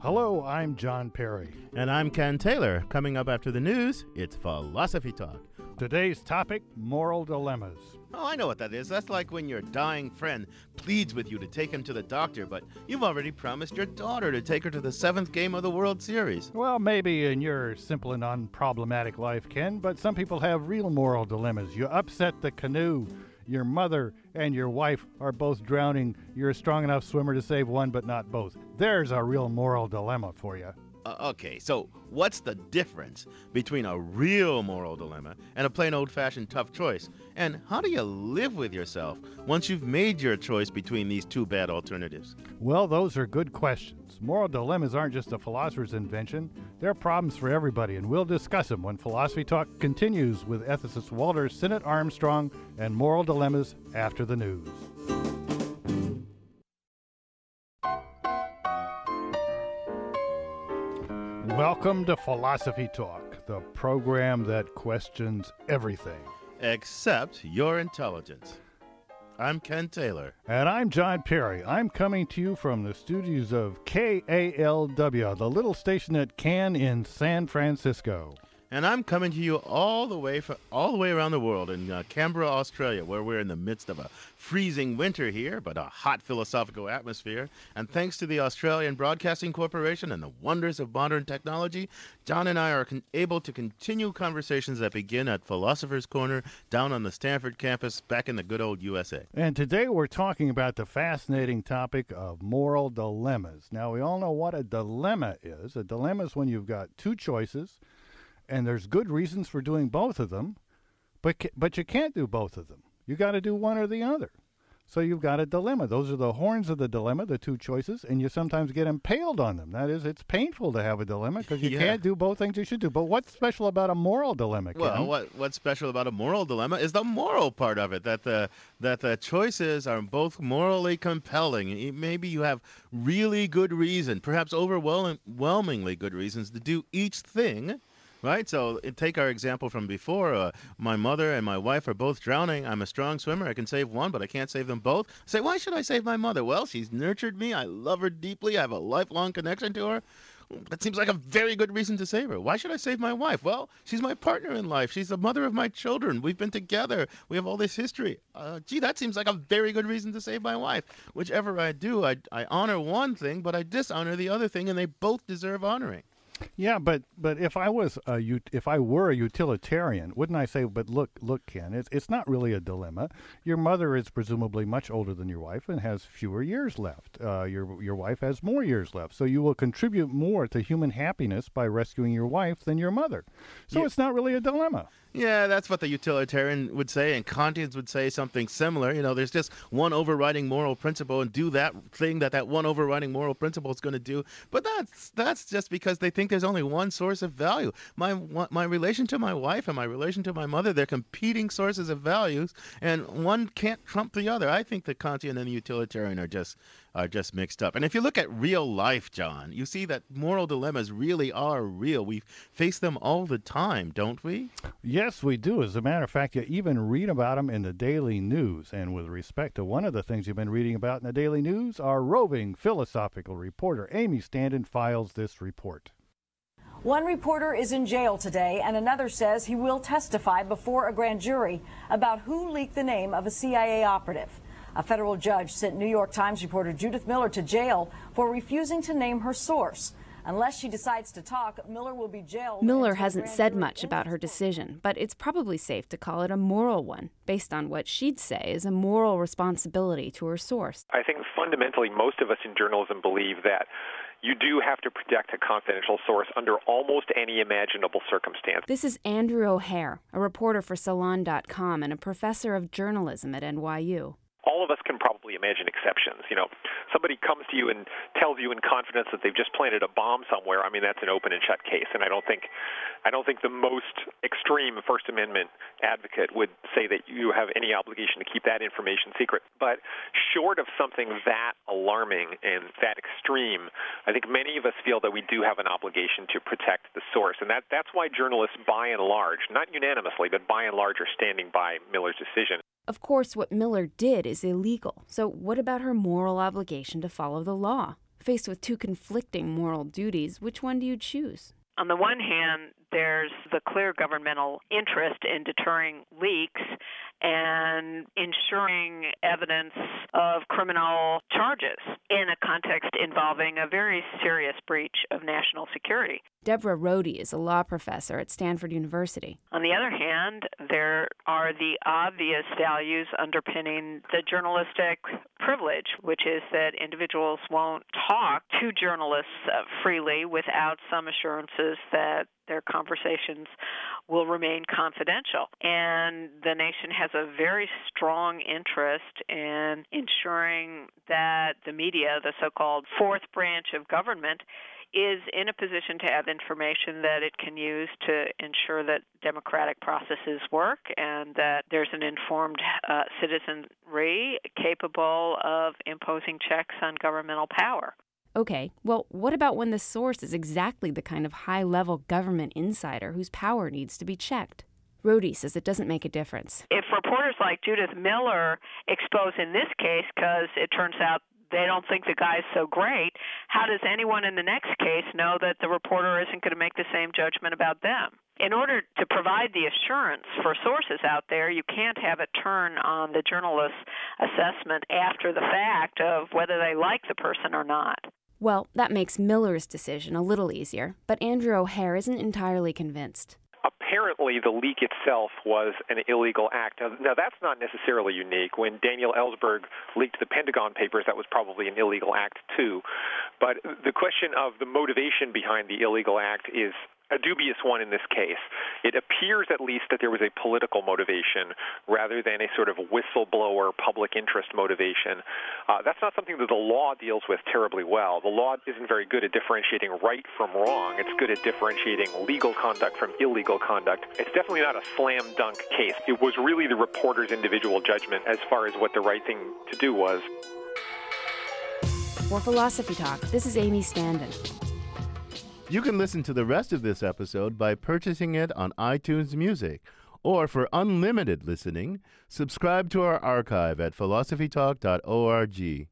Hello, I'm John Perry. And I'm Ken Taylor. Coming up after the news, it's Philosophy Talk. Today's topic moral dilemmas. Oh, I know what that is. That's like when your dying friend pleads with you to take him to the doctor, but you've already promised your daughter to take her to the seventh game of the World Series. Well, maybe in your simple and unproblematic life, Ken, but some people have real moral dilemmas. You upset the canoe. Your mother and your wife are both drowning. You're a strong enough swimmer to save one, but not both. There's a real moral dilemma for you. Uh, okay, so what's the difference between a real moral dilemma and a plain old fashioned tough choice? And how do you live with yourself once you've made your choice between these two bad alternatives? Well, those are good questions. Moral dilemmas aren't just a philosopher's invention, they're problems for everybody, and we'll discuss them when Philosophy Talk continues with ethicist Walter Sinnott Armstrong and moral dilemmas after the news. Welcome to Philosophy Talk, the program that questions everything. Except your intelligence. I'm Ken Taylor. And I'm John Perry. I'm coming to you from the studios of KALW, the little station that can in San Francisco. And I'm coming to you all the way from all the way around the world in uh, Canberra, Australia, where we're in the midst of a freezing winter here, but a hot philosophical atmosphere. And thanks to the Australian Broadcasting Corporation and the wonders of modern technology, John and I are con- able to continue conversations that begin at Philosopher's Corner down on the Stanford campus back in the good old USA. And today we're talking about the fascinating topic of moral dilemmas. Now, we all know what a dilemma is. A dilemma is when you've got two choices and there's good reasons for doing both of them, but but you can't do both of them. You got to do one or the other. So you've got a dilemma. Those are the horns of the dilemma, the two choices, and you sometimes get impaled on them. That is, it's painful to have a dilemma because you Yeah. can't do both things you should do. But what's special about a moral dilemma, Ken? Well, what what's special about a moral dilemma is the moral part of it. That the that the choices are both morally compelling. Maybe you have really good reason, perhaps overwhelmingly good reasons to do each thing. Right, so take our example from before. Uh, my mother and my wife are both drowning. I'm a strong swimmer. I can save one, but I can't save them both. Say, why should I save my mother? Well, she's nurtured me. I love her deeply. I have a lifelong connection to her. That seems like a very good reason to save her. Why should I save my wife? Well, she's my partner in life. She's the mother of my children. We've been together. We have all this history. Uh, gee, that seems like a very good reason to save my wife. Whichever I do, I, I honor one thing, but I dishonor the other thing, and they both deserve honoring. Yeah, but but if I was a if I were a utilitarian, wouldn't I say, but look, look, Ken, it's it's not really a dilemma. Your mother is presumably much older than your wife and has fewer years left. Uh, your your wife has more years left, so you will contribute more to human happiness by rescuing your wife than your mother. So Yeah. it's not really a dilemma. Yeah, that's what the utilitarian would say, and Kantians would say something similar. You know, there's just one overriding moral principle, and do that thing that that one overriding moral principle is going to do. But that's that's just because they think there's only one source of value. My my relation to my wife and my relation to my mother, they're competing sources of values, and one can't trump the other. I think the Kantian and the utilitarian are just are just mixed up. And if you look at real life, John, you see that moral dilemmas really are real. We face them all the time, don't we? Yes, we do. As a matter of fact, you even read about them in the daily news. And with respect to one of the things you've been reading about in the daily news, our roving philosophical reporter Amy Standen files this report. One reporter is in jail today, and another says he will testify before a grand jury about who leaked the name of a CIA operative. A federal judge sent New York Times reporter Judith Miller to jail for refusing to name her source. Unless she decides to talk, Miller will be jailed. Miller hasn't said much about her decision, but it's probably safe to call it a moral one, based on what she'd say is a moral responsibility to her source. I think fundamentally most of us in journalism believe that you do have to protect a confidential source under almost any imaginable circumstance. This is Andrew O'Hehir, a reporter for Salon.com and a professor of journalism at NYU. All of us probably imagine exceptions. You know, somebody comes to you and tells you in confidence that they've just planted a bomb somewhere. I mean, that's an open and shut case, and I don't think, I don't think the most extreme First Amendment advocate would say that you have any obligation to keep that information secret. But short of something that alarming and that extreme, I think many of us feel that we do have an obligation to protect the source, and that that's why journalists, by and large, not unanimously, but by and large, are standing by Miller's decision. Of course, what Miller did is illegal, so what about her moral obligation to follow the law? Faced with two conflicting moral duties, which one do you choose? On the one hand, there's the clear governmental interest in deterring leaks and ensuring evidence of criminal charges in a context involving a very serious breach of national security. Deborah Rhode is a law professor at Stanford University. On the other hand, there are the obvious values underpinning the journalistic privilege, which is that individuals won't talk to journalists uh, freely without some assurances that their conversations will remain confidential. And the nation has a very strong interest in ensuring that the media, the so called fourth branch of government, is in a position to have information that it can use to ensure that democratic processes work and that there's an informed uh, citizenry capable of imposing checks on governmental power. Okay, well, what about when the source is exactly the kind of high level government insider whose power needs to be checked? Rhode says it doesn't make a difference. If reporters like Judith Miller expose in this case because it turns out they don't think the guy's so great, how does anyone in the next case know that the reporter isn't going to make the same judgment about them? In order to provide the assurance for sources out there, you can't have it turn on the journalist's assessment after the fact of whether they like the person or not. Well, that makes Miller's decision a little easier, but Andrew O'Hehir isn't entirely convinced. Apparently, the leak itself was an illegal act. Now, now, that's not necessarily unique. When Daniel Ellsberg leaked the Pentagon Papers, that was probably an illegal act, too. But the question of the motivation behind the illegal act is a dubious one in this case. It appears, at least, that there was a political motivation rather than a sort of whistleblower public interest motivation. Uh, that's not something that the law deals with terribly well. The law isn't very good at differentiating right from wrong. It's good at differentiating legal conduct from illegal conduct. It's definitely not a slam dunk case. It was really the reporter's individual judgment as far as what the right thing to do was. For Philosophy Talk, this is Amy Standen. You can listen to the rest of this episode by purchasing it on iTunes Music. Or for unlimited listening, subscribe to our archive at philosophytalk.org.